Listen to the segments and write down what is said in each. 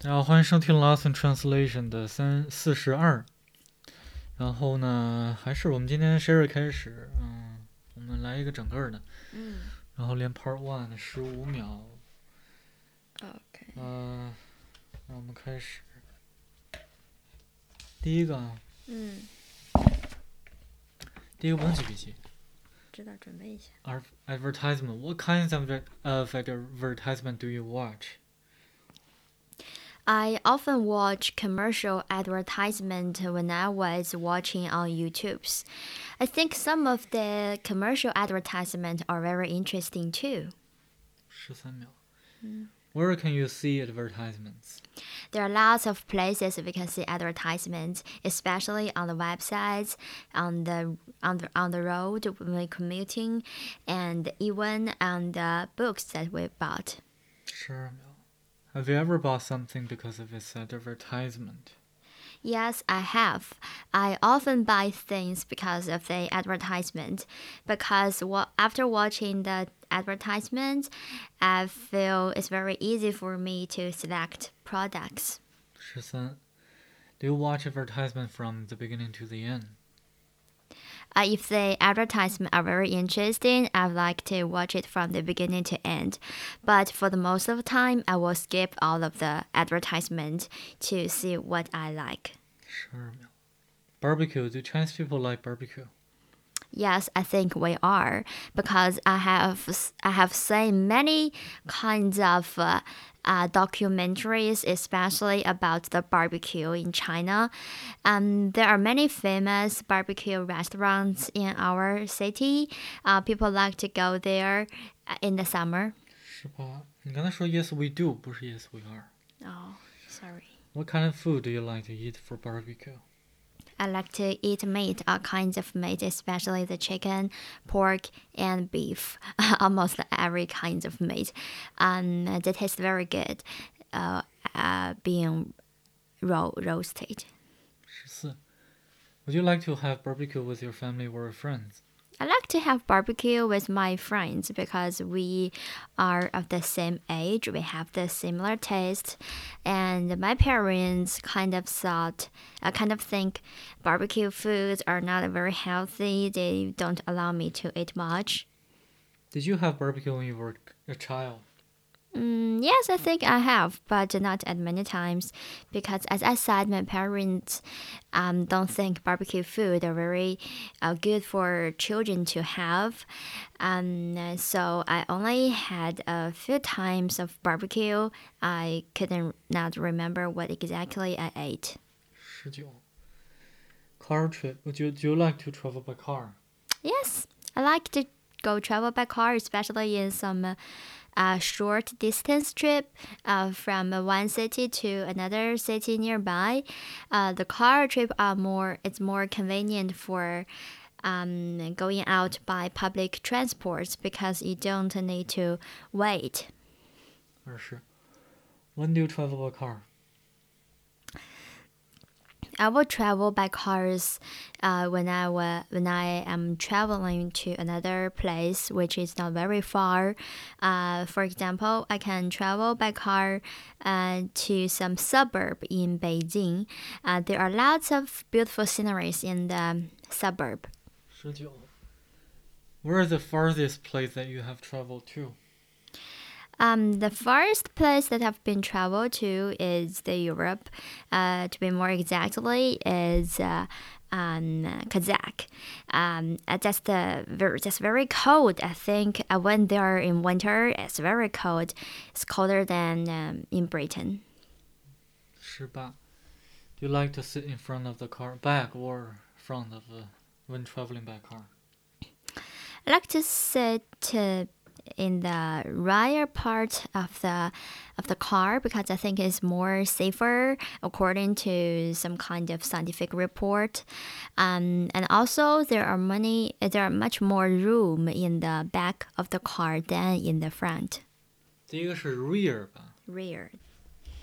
大家好，欢迎收听 Lost in Translation 的三四十二。然后呢，还是我们今天 Sherry 开始，嗯，我们来一个整个的，嗯然后连 Part One 十五秒，，OK，嗯、那我们开始。第一个啊，嗯，第一个不用记笔记。知道，准备一下。Ar- Advertisement. What kinds of of advertisement do you watch? I often watch commercial advertisement when I was watching on YouTube. I think some of the commercial advertisement are very interesting too. 13 Mm. Where can you see advertisements? There are lots of places we can see advertisements, especially on the websites, on the on the, on the road when commuting, and even on the books that we bought. 12 have you ever bought something because of its advertisement? Yes, I have. I often buy things because of the advertisement. Because wa- after watching the advertisement, I feel it's very easy for me to select products. 十三。Do you watch advertisement from the beginning to the end? Uh, if the advertisement are very interesting, I'd like to watch it from the beginning to end. But for the most of the time, I will skip all of the advertisement to see what I like. Sure. Barbecue. Do Chinese people like barbecue? Yes, I think we are because I have I have seen many kinds of. Uh, uh, documentaries, especially about the barbecue in China. Um, there are many famous barbecue restaurants in our city. Uh, people like to go there uh, in the summer. 十八。你刚才说 yes we do，不是 yes we are。 Oh, sorry. What kind of food do you like to eat for barbecue? I like to eat meat, all kinds of meat, especially the chicken, pork, and beef. Almost every kind of meat. Um, they taste very good, uh, uh, being ro- roasted. Would you like to have barbecue with your family or friends? I like to have barbecue with my friends because we are of the same age, we have the similar taste, and my parents kind of thought, I kind of think barbecue foods are not very healthy. They don't allow me to eat much. Did you have barbecue when you were a child? Mm, yes, I think I have, but not as many times because, as I said, my parents um, don't think barbecue food are very uh, good for children to have. Um, so I only had a few times of barbecue. I couldn't not remember what exactly I ate. Car trip. Would you do you like to travel by car? Yes, I like to go travel by car, especially in some uh, uh, short distance trip uh, from one city to another city nearby. Uh, the car trip are more it's more convenient for um, going out by public transports because you don't need to wait. 二十。When do you travel by car? I will travel by cars uh, when I wa- when I am traveling to another place which is not very far. Uh, for example, I can travel by car uh, to some suburb in Beijing. Uh, there are lots of beautiful sceneries in the suburb. Where is the farthest place that you have traveled to? Um, the first place that I've been traveled to is the Europe. Uh, to be more exactly, is uh, um, Kazakh. Um, uh, that's the very, that's very cold. I think I went there in winter. It's very cold. It's colder than um, in Britain. do you like to sit in front of the car, back or front of the, when traveling by car? I like to sit uh, in the rear part of the of the car because I think it's more safer according to some kind of scientific report. Um, and also there are many there are much more room in the back of the car than in the front. 第一个是 rear 吧， Rear.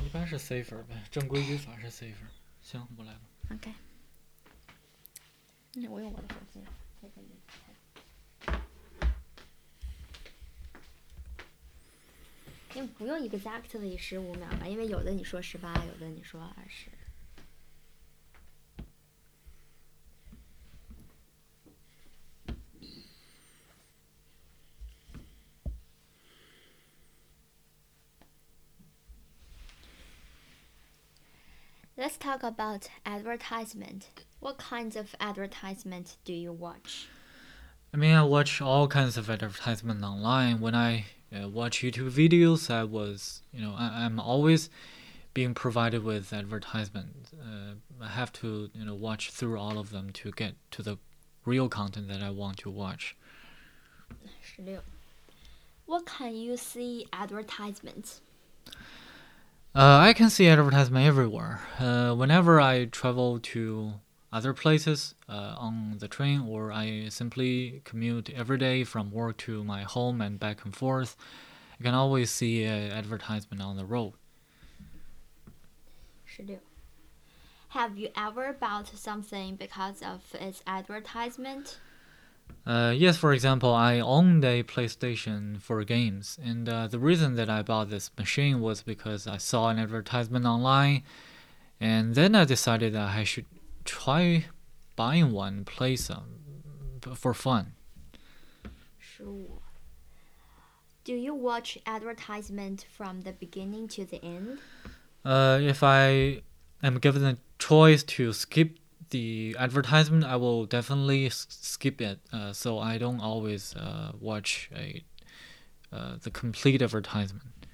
一般是 safer 呗，正规语法是 safer。行，我来吧。 Okay. 我用我的手机。 因为不用 exactly 十五秒吧，因为有的你说十八，有的你说二十。Let's talk about advertisement. What kinds of advertisement do you watch? I mean, I watch all kinds of advertisement online. When I uh, watch YouTube videos, I was, you know, I, am always being provided with advertisement. Uh, I have to, you know, watch through all of them to get to the real content that I want to watch. What can you see advertisements? Uh, I can see advertisement everywhere. Uh, whenever I travel to other places uh, on the train, or I simply commute every day from work to my home and back and forth, I can always see an advertisement on the road. 16. Have you ever bought something because of its advertisement? Uh, yes, for example, I owned a PlayStation for games, and uh, the reason that I bought this machine was because I saw an advertisement online, and then I decided that I should try buying one, play some for fun. Sure. Do you watch advertisement from the beginning to the end? Uh, if I am given a choice to skip the advertisement, I will definitely skip it. Uh, so I don't always uh, watch a uh, the complete advertisement.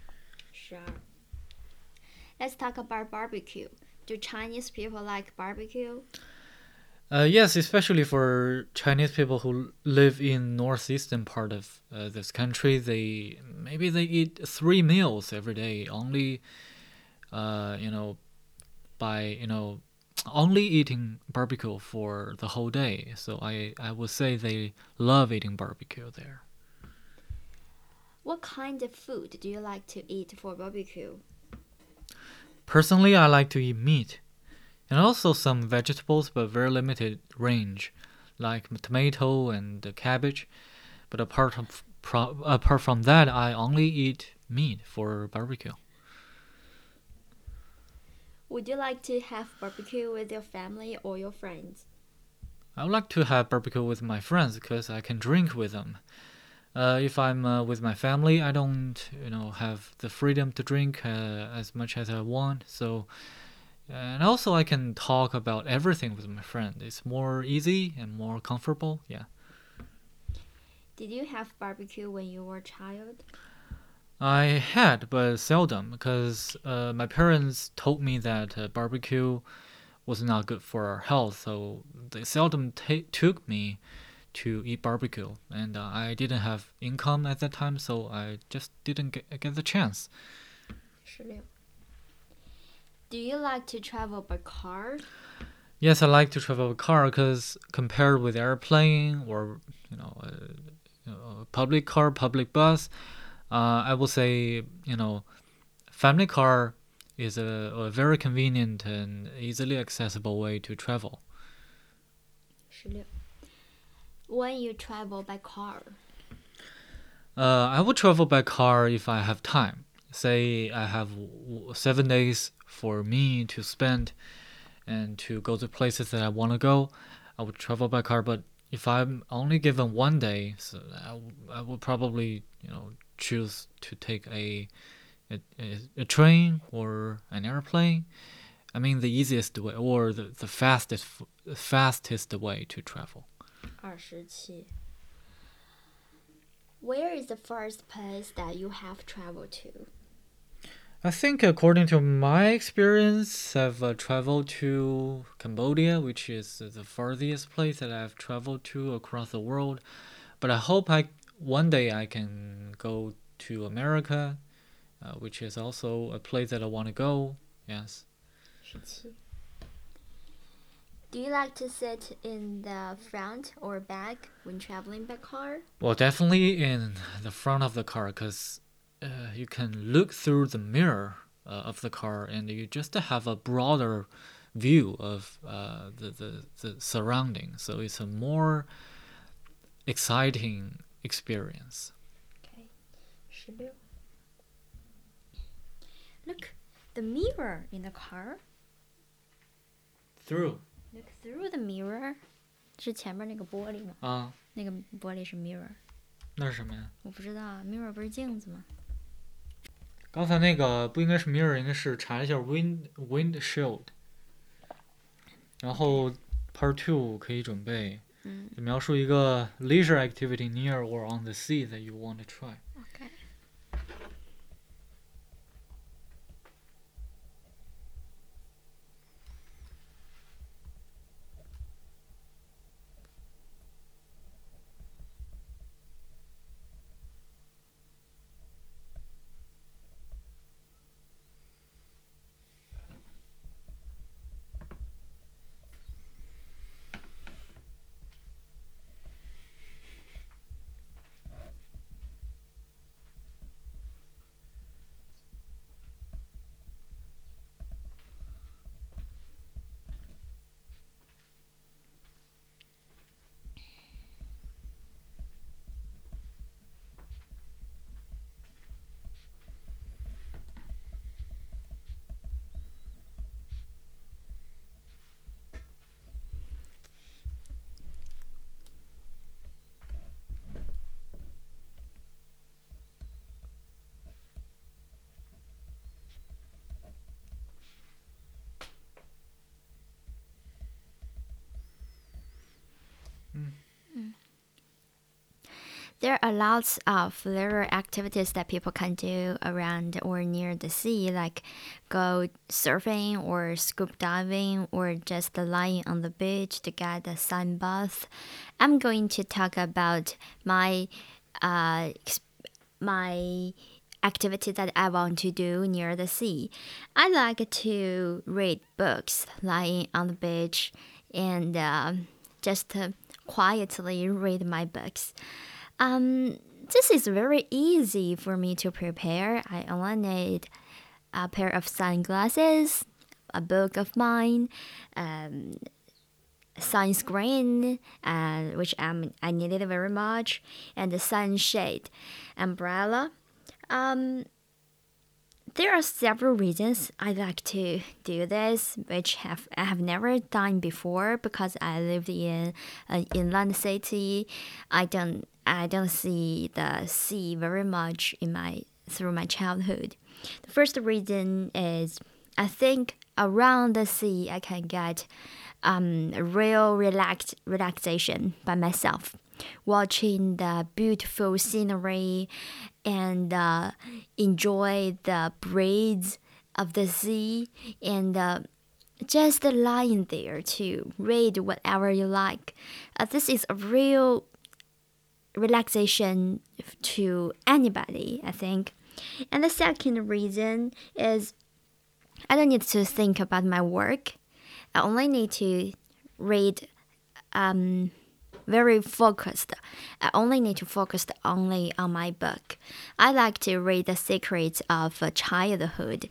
Sure. Let's talk about barbecue. Do Chinese people like barbecue? Uh, yes, especially for Chinese people who live in northeastern part of uh, this country, they maybe they eat three meals every day. Only, uh, you know, by you know only eating barbecue for the whole day. So I, I would say they love eating barbecue there. What kind of food do you like to eat for barbecue? Personally, I like to eat meat and also some vegetables, but very limited range, like tomato and cabbage. But apart from, apart from that, I only eat meat for barbecue. Would you like to have barbecue with your family or your friends? I would like to have barbecue with my friends because I can drink with them. Uh, if I'm uh, with my family, I don't, you know, have the freedom to drink uh, as much as I want. So, and also I can talk about everything with my friend. It's more easy and more comfortable. Yeah. Did you have barbecue when you were a child? I had, but seldom, because uh, my parents told me that uh, barbecue was not good for our health, so they seldom took me to eat barbecue, and uh, I didn't have income at that time, so I just didn't get, get the chance. 16. Do you like to travel by car? Yes, I like to travel by car because compared with airplane or you know, uh, you know public car, public bus uh, I will say you know, family car is a, a very convenient and easily accessible way to travel. 16. When you travel by car. Uh, I would travel by car if I have time. Say I have seven days for me to spend and to go to places that I want to go. I would travel by car, but if I'm only given one day, so I, I would probably you know choose to take a, a, a train or an airplane. I mean, the easiest way or the, the fastest fastest way to travel. 27. Where is the first place that you have traveled to? I think, according to my experience, I've uh, traveled to Cambodia, which is the farthest place that I've traveled to across the world. But I hope I one day I can go to America, uh, which is also a place that I want to go. Yes. 17. Do you like to sit in the front or back when traveling by car? Well, definitely in the front of the car because uh, you can look through the mirror uh, of the car and you just have a broader view of uh, the, the, the surroundings. So it's a more exciting experience. Okay. 16. Look, the mirror in the car. Through Look through the mirror. 是前面那个玻璃吗？啊，那个玻璃是 mirror，那是什么呀？我不知道啊，mirror 不是镜子吗？刚才那个不应该是 mirror，应该是查了一下 wind windshield。然后 part two 可以准备嗯描述一个 leisure activity near or on the sea that you want to try。，OK。There are lots of leisure activities that people can do around or near the sea, like go surfing or scuba diving or just lying on the beach to get a sun bath. I'm going to talk about my uh, my activity that I want to do near the sea. I like to read books lying on the beach and uh, just uh, quietly read my books. Um, this is very easy for me to prepare. I only need a pair of sunglasses, a book of mine, um, sunscreen, uh, which I'm, I needed very much, and the sunshade, umbrella. Um, there are several reasons I like to do this, which have I have never done before because I lived in an inland city. I don't I don't see the sea very much in my through my childhood. The first reason is I think around the sea I can get um, real relax relaxation by myself, watching the beautiful scenery and uh, enjoy the breeze of the sea and uh, just lying there to read whatever you like. Uh, this is a real relaxation to anybody, I think. And the second reason is I don't need to think about my work. I only need to read um, very focused. I only need to focus only on my book. I like to read The Secrets of Childhood.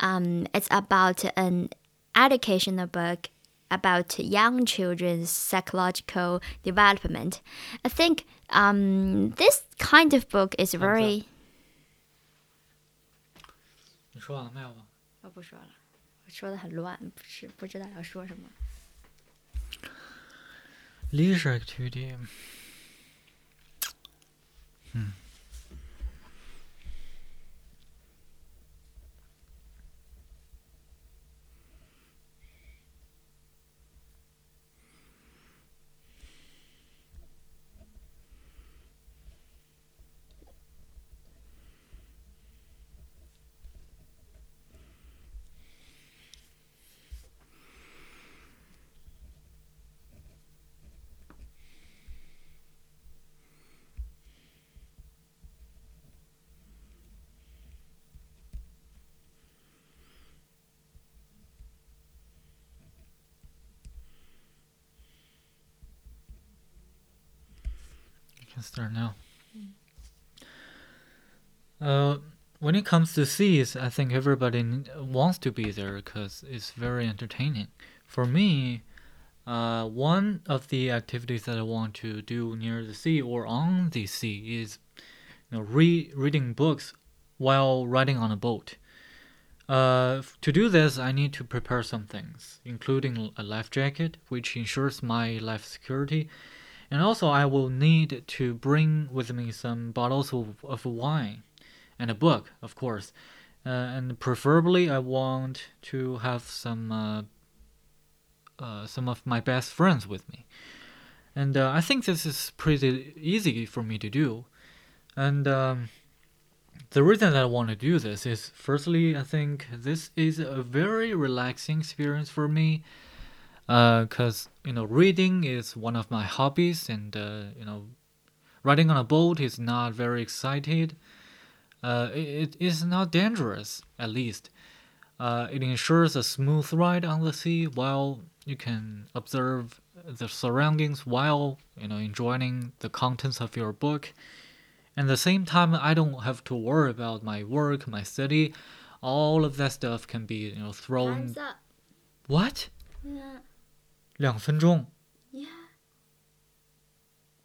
Um, it's about an educational book about young children's psychological development. I think um, this kind of book is very. 你说完了没有吧？我不说了，我说的很乱，不是不知道要说什么。 Leisure activity. You can start now. Uh, when it comes to seas, I think everybody wants to be there because it's very entertaining. For me, uh, one of the activities that I want to do near the sea or on the sea is, you know, re- reading books while riding on a boat. Uh, to do this, I need to prepare some things, including a life jacket, which ensures my life security, and also I will need to bring with me some bottles of, of wine, and a book, of course, uh, and preferably I want to have some uh, uh, some of my best friends with me, and uh, I think this is pretty easy for me to do, and. Um, the reason that I want to do this is firstly, I think this is a very relaxing experience for me. Because, uh, you know, reading is one of my hobbies, and, uh, you know, riding on a boat is not very excited. Uh, it, it is not dangerous, at least. Uh, it ensures a smooth ride on the sea while you can observe the surroundings while, you know, enjoying the contents of your book and at the same time, I don't have to worry about my work, my study. All of that stuff can be, you know, thrown. What? Yeah. 两分钟？ Yeah.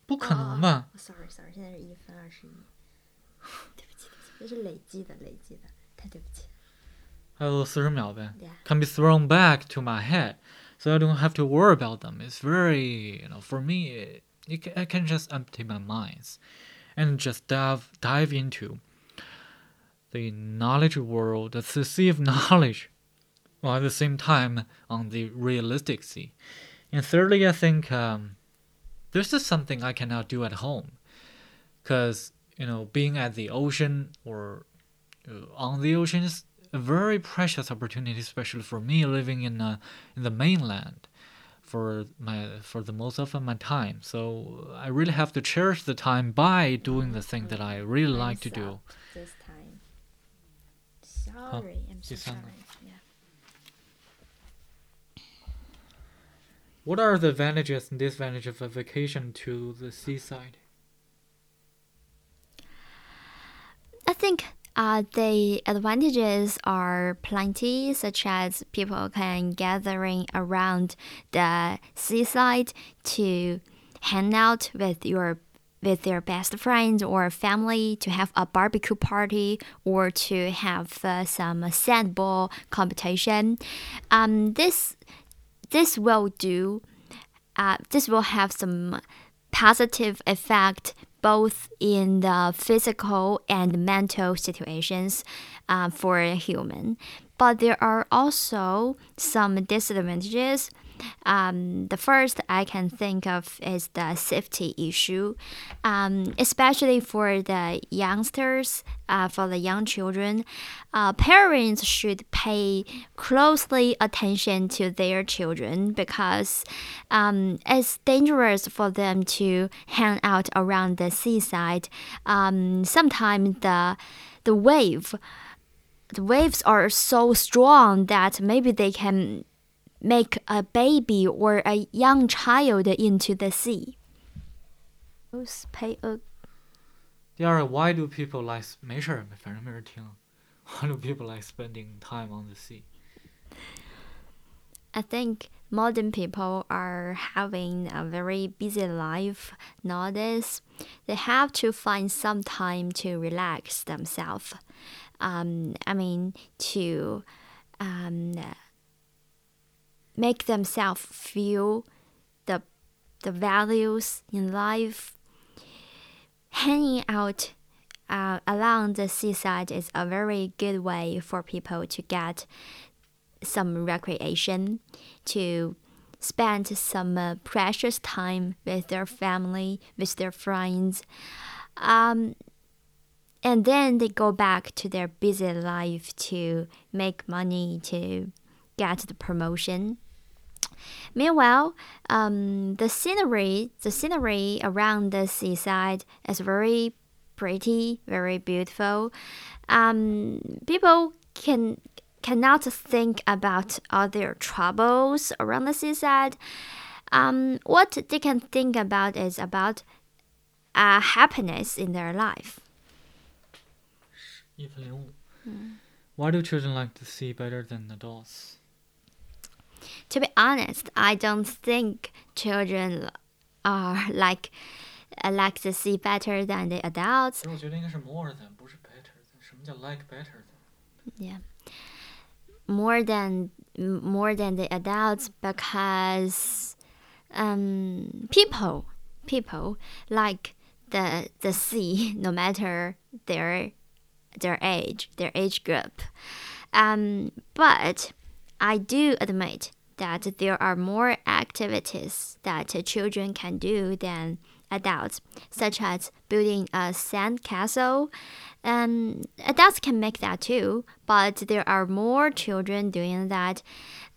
不可能吧？ Sorry, sorry，现在是一分二十一。对不起，对不起，这是累积的，累积的，太对不起。还有四十秒呗。 Yeah. Can be thrown back to my head, so I don't have to worry about them. It's very, you know, for me, it, can, I can just empty my minds, and just dive dive into the knowledge world, the sea of knowledge, while at the same time on the realistic sea. And thirdly, I think um, this is something I cannot do at home, because you know, being at the ocean or uh, on the ocean is a very precious opportunity, especially for me living in uh, in the mainland for my for the most of my time. So I really have to cherish the time by doing the thing that I really like to do. This time. Sorry, I'm so sorry. What are the advantages and disadvantages of a vacation to the seaside? I think uh, the advantages are plenty, such as people can gathering around the seaside to hang out with your with their best friends or family to have a barbecue party or to have uh, some sandball competition. Um, this this will do. Uh, this will have some positive effect both in the physical and mental situations uh, for a human. But there are also some disadvantages. Um, the first I can think of is the safety issue, um, especially for the youngsters, uh, for the young children. Uh, parents should pay closely attention to their children because um, it's dangerous for them to hang out around the seaside. Um, sometimes the the wave the waves are so strong that maybe they can make a baby or a young child into the sea. Pay a 第二, why do people like 没事儿，反正没人听。Why do people like spending time on the sea? I think modern people are having a very busy life nowadays. They have to find some time to relax themselves. Um, I mean, to um, make themselves feel the the values in life. Hanging out uh, along the seaside is a very good way for people to get some recreation, to spend some uh, precious time with their family, with their friends. Um, and then they go back to their busy life to make money, to get the promotion. Meanwhile, um, the scenery, the scenery around the seaside is very pretty, very beautiful. Um, people can cannot think about all their troubles around the seaside. Um, what they can think about is about uh, happiness in their life. Why do children like the sea better than adults? To be honest, I don't think children are like uh, like the sea better than the adults. 其实我觉得应该是 more than，不是 better than。什么叫 like better than？ Yeah. more than more than the adults because um, people people like the the sea no matter their their age their age group um, but I do admit that there are more activities that children can do than adults, such as building a sand castle. Um, adults can make that too, but there are more children doing that.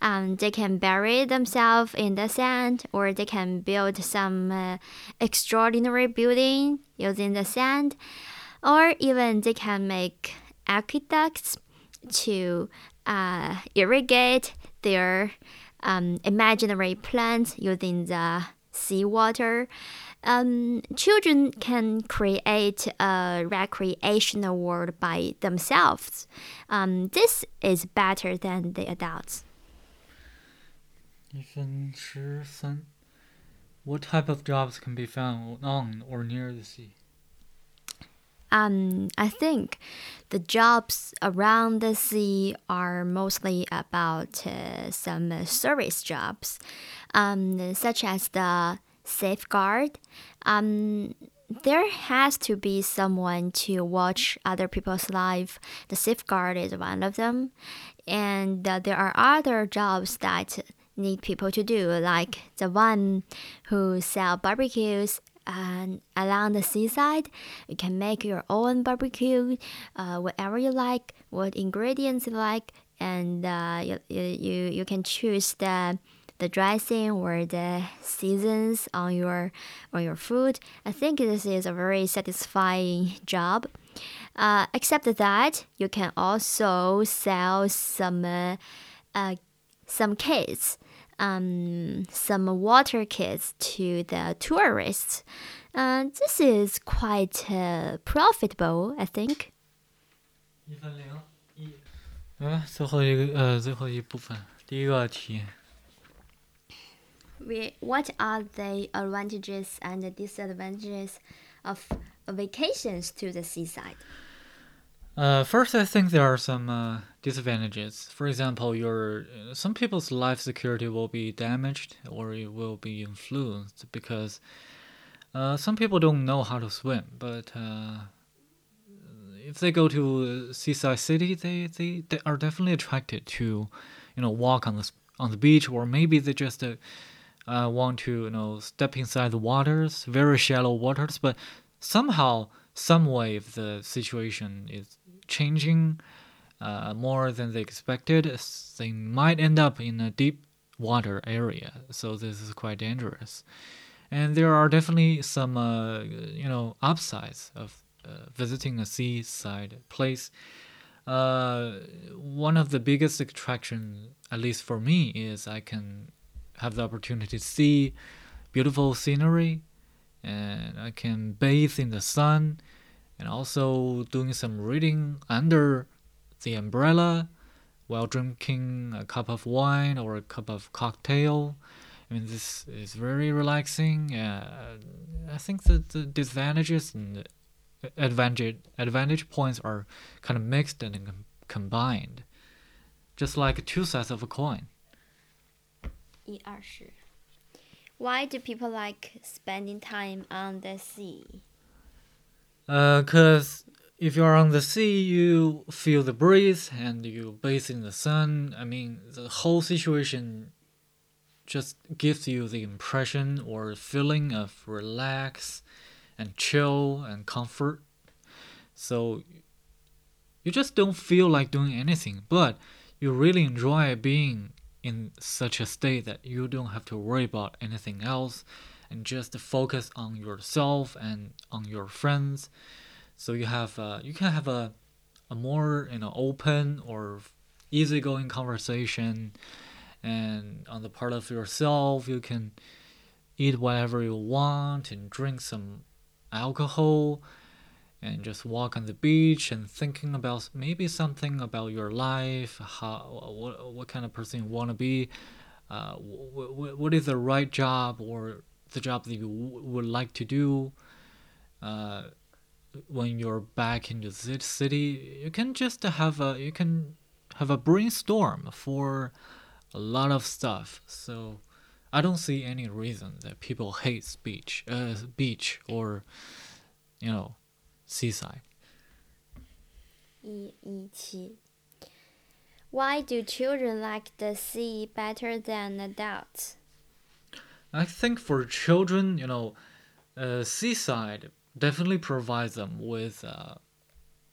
Um, they can bury themselves in the sand, or they can build some uh, extraordinary building using the sand, or even they can make aqueducts to uh, irrigate their um, imaginary plants using the seawater. Um, children can create a recreational world by themselves. Um, this is better than the adults. What type of jobs can be found on or near the sea? Um, I think the jobs around the sea are mostly about uh, some service jobs, um, such as the safeguard. Um, there has to be someone to watch other people's life. The safeguard is one of them, and uh, there are other jobs that need people to do, like the one who sell barbecues and along the seaside. You can make your own barbecue, uh, whatever you like, what ingredients you like, and uh, you, you you can choose the the dressing or the seasons on your on your food. I think this is a very satisfying job. Uh, except that you can also sell some uh, uh, some kits um, some water kits to the tourists. Uh, this is quite uh, profitable, I think. 一分零一，嗯，最后一个呃，最后一部分，第一个题。We, what are the advantages and disadvantages of vacations to the seaside? Uh, first, I think there are some uh, disadvantages. For example, your some people's life security will be damaged or it will be influenced because uh, some people don't know how to swim. But uh, if they go to seaside city, they, they, they are definitely attracted to, you know, walk on the on the beach, or maybe they just uh, uh, want to, you know, step inside the waters, very shallow waters. But somehow, some way, if the situation is changing uh, more than they expected, they might end up in a deep water area. So this is quite dangerous. And there are definitely some, uh, you know, upsides of uh, visiting a seaside place. Uh, one of the biggest attractions, at least for me, is I can have the opportunity to see beautiful scenery, and I can bathe in the sun and also doing some reading under the umbrella while drinking a cup of wine or a cup of cocktail. I mean, this is very relaxing. Uh, I think that the disadvantages and advantage advantage points are kind of mixed and com combined, just like two sides of a coin. Why do people like spending time on the sea? Because uh, if you're on the sea, you feel the breeze and you bathe in the sun. I mean, the whole situation just gives you the impression or feeling of relax and chill and comfort. So you just don't feel like doing anything, but you really enjoy being in such a state that you don't have to worry about anything else and just focus on yourself and on your friends. So you have uh, you can have a a more you know open or easygoing conversation, and on the part of yourself, you can eat whatever you want and drink some alcohol and just walk on the beach and thinking about maybe something about your life, how what, what kind of person you want to be, uh, what, what is the right job or the job that you would like to do uh, when you're back in the city you can just have a you can have a brainstorm for a lot of stuff. So I don't see any reason that people hate beach, uh, beach or you know, seaside. 一一七。Why do children like the sea better than adults? I think for children, you know, uh, seaside definitely provides them with uh,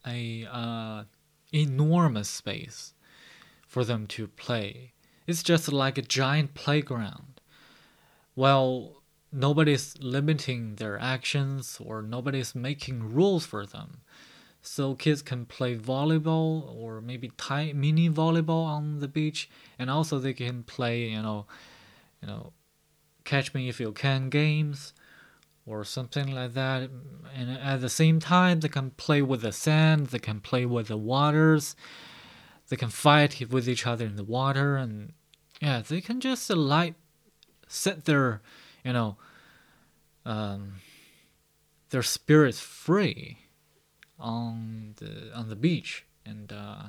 a uh, enormous space for them to play. It's just like a giant playground. Well, nobody's limiting their actions or nobody's making rules for them. So kids can play volleyball or maybe tiny mini volleyball on the beach, and also they can play, you know, you know, catch me if you can games or something like that. And at the same time, they can play with the sand, they can play with the waters, they can fight with each other in the water, and yeah, they can just uh, like set their, you know, um, their spirits free on the on the beach, and uh,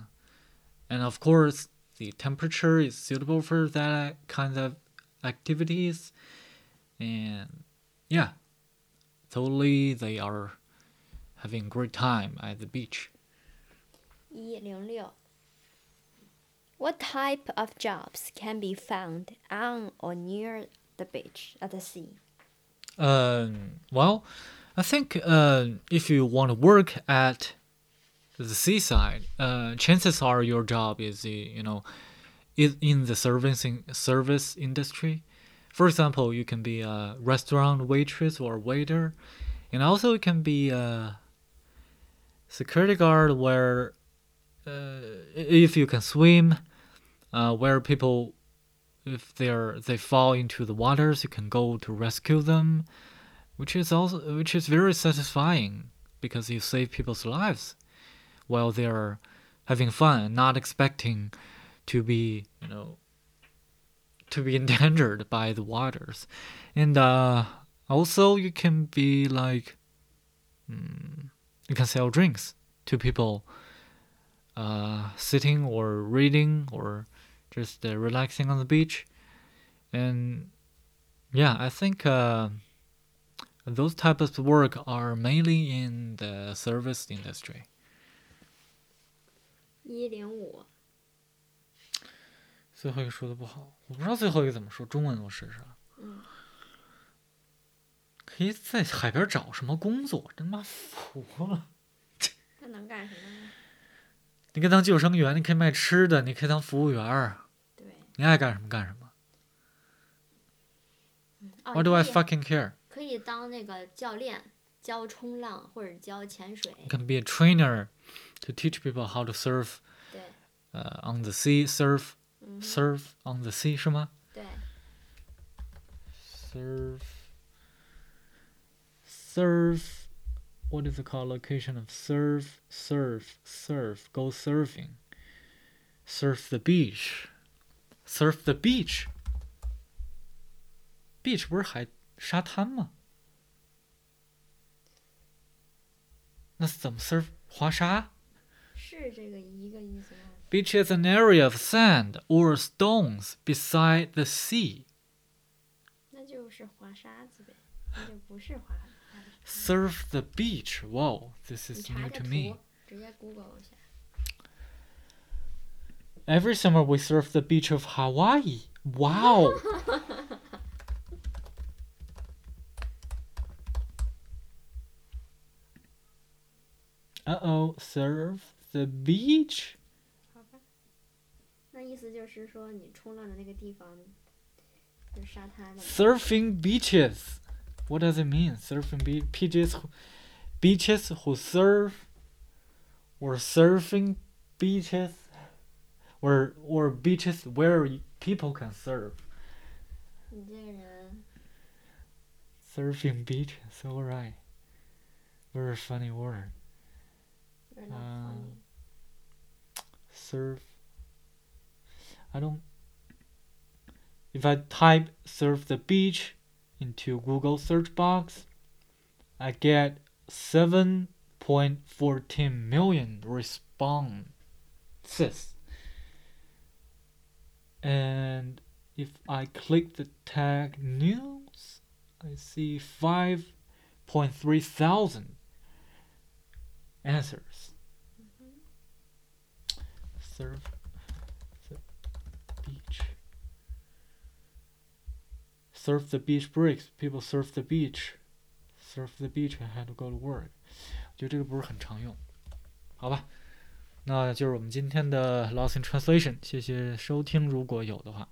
and of course the temperature is suitable for that kind of activities, and yeah, totally they are having great time at the beach. 106. What type of jobs can be found on or near the beach at the sea? Um, well, I think uh, if you want to work at the seaside, uh, chances are your job is you know, is in the servicing service industry. For example, you can be a restaurant waitress or waiter, and also you can be a security guard where uh, if you can swim, uh, where people if they're they fall into the waters, you can go to rescue them, which is also which is very satisfying because you save people's lives while they're having fun, not expecting to be you know to be endangered by the waters, and uh, also you can be like mm, you can sell drinks to people uh, sitting or reading or just uh, relaxing on the beach. And yeah, I think uh, those types of work are mainly in the service industry. 一零五。最后一个说的不好，我不知道最后一个怎么说，中文我试试啊。嗯。可以在海边找什么工作？真妈服了！那能干什么呢？你可以当救生员，你可以卖吃的，你可以当服务员儿。对。你爱干什么干什么。What do I fucking care？可以当那个教练，教冲浪或者教潜水。You can be a trainer to teach people how to surf. 对。呃、uh,，on the sea surf, surf on the sea 是吗？对。Surf. Surf. What is the called location of surf? Surf. Surf. Go surfing. Surf the beach. Surf the beach. Beach 不是海沙滩吗？那是怎么 surf 滑沙？是这个一个意思吗？Beach is an area of sand or stones beside the sea. 那就是滑沙子呗，那就不是滑。Surf the beach. Whoa, this is new to me. 直接 Google 一下。 Every summer we surf the beach of Hawaii. Wow. uh oh, surf the beach? 好吧，那意思就是说你冲浪的那个地方就是沙滩。Surfing beaches. What does it mean? Surfing be- beaches, beaches who surf, or surfing beaches, or or beaches where people can surf. 你这个人。Surfing beaches, all right. Very funny word. You're not uh, funny. Surf. I don't. If I type surf the beach into Google search box, I get 7.14 million responses. And if I click the tag news, I see 5.3 thousand answers. Surf the beach. Surf the beach breaks. People surf the beach. Surf the beach and had to go to work. 我觉得这个不是很常用，好吧？ 那就是我们今天的 loss in Translation，谢谢收听。如果有的话。